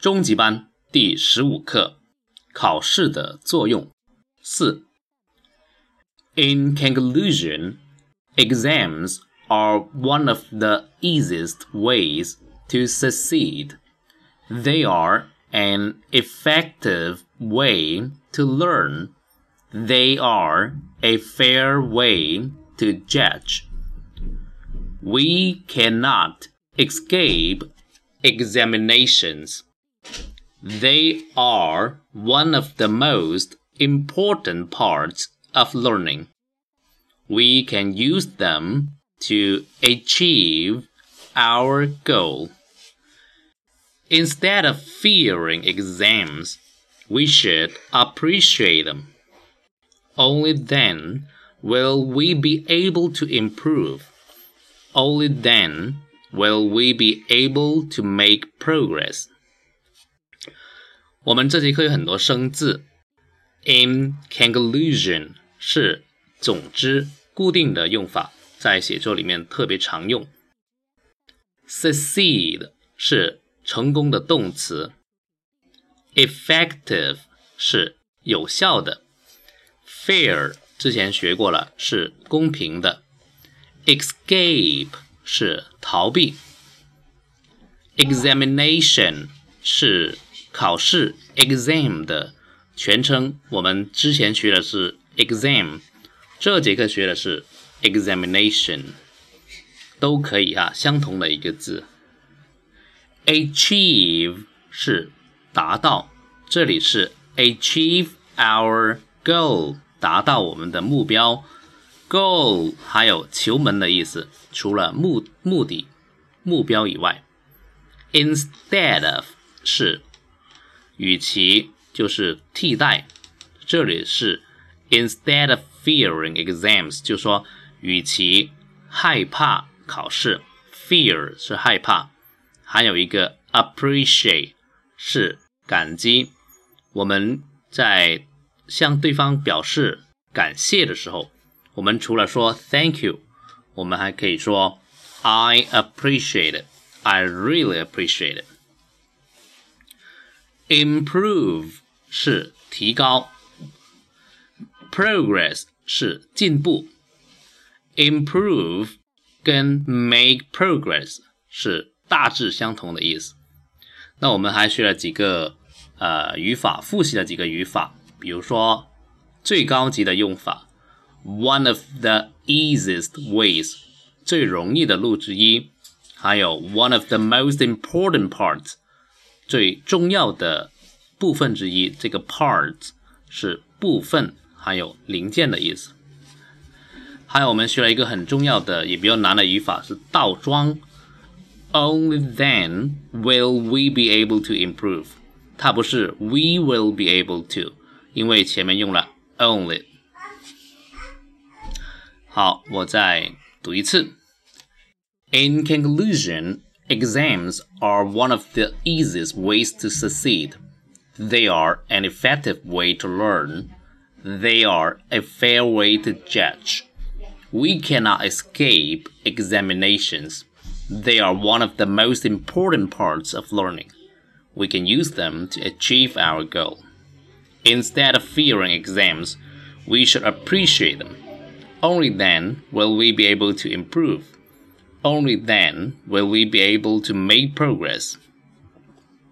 中级班第十五课：考试的作用四。In conclusion, exams are one of the easiest ways to succeed. They are an effective way to learn. They are a fair way to judge. We cannot escape examinations. They are one of the most important parts of learning. We can use them to achieve our goal. Instead of fearing exams, we should appreciate them. Only then will we be able to improve. Only then will we be able to make progress. 我们这节课有很多生字，in conclusion 是总之固定的用法，在写作里面特别常用。succeed 是成功的动词，effective 是有效的，fair 之前学过了是公平的，escape 是逃避，examination 是考试 exam 的全称，我们之前学的是 exam，这节课学的是 examination，都可以啊，相同的一个字。achieve 是达到，这里是 achieve our goal，达到我们的目标。goal 还有球门的意思，除了目目的、目标以外。instead of 是。与其就是替代，这里是 instead of fearing exams，就说与其害怕考试，fear 是害怕，还有一个 appreciate 是感激。我们在向对方表示感谢的时候，我们除了说 thank you，我们还可以说 I appreciate，I really appreciate。Improve 是提高，Progress 是进步。Improve 跟 Make progress 是大致相同的意思。那我们还学了几个呃语法，复习了几个语法，比如说最高级的用法，One of the easiest ways 最容易的路之一，还有 One of the most important parts。最重要的部分之一，这个 parts 是部分，还有零件的意思。还有我们学了一个很重要的，也比较难的语法是倒装。Only then will we be able to improve。它不是 we will be able to，因为前面用了 only。好，我再读一次。In conclusion. Exams are one of the easiest ways to succeed. They are an effective way to learn. They are a fair way to judge. We cannot escape examinations. They are one of the most important parts of learning. We can use them to achieve our goal. Instead of fearing exams, we should appreciate them. Only then will we be able to improve. Only then will we be able to make progress.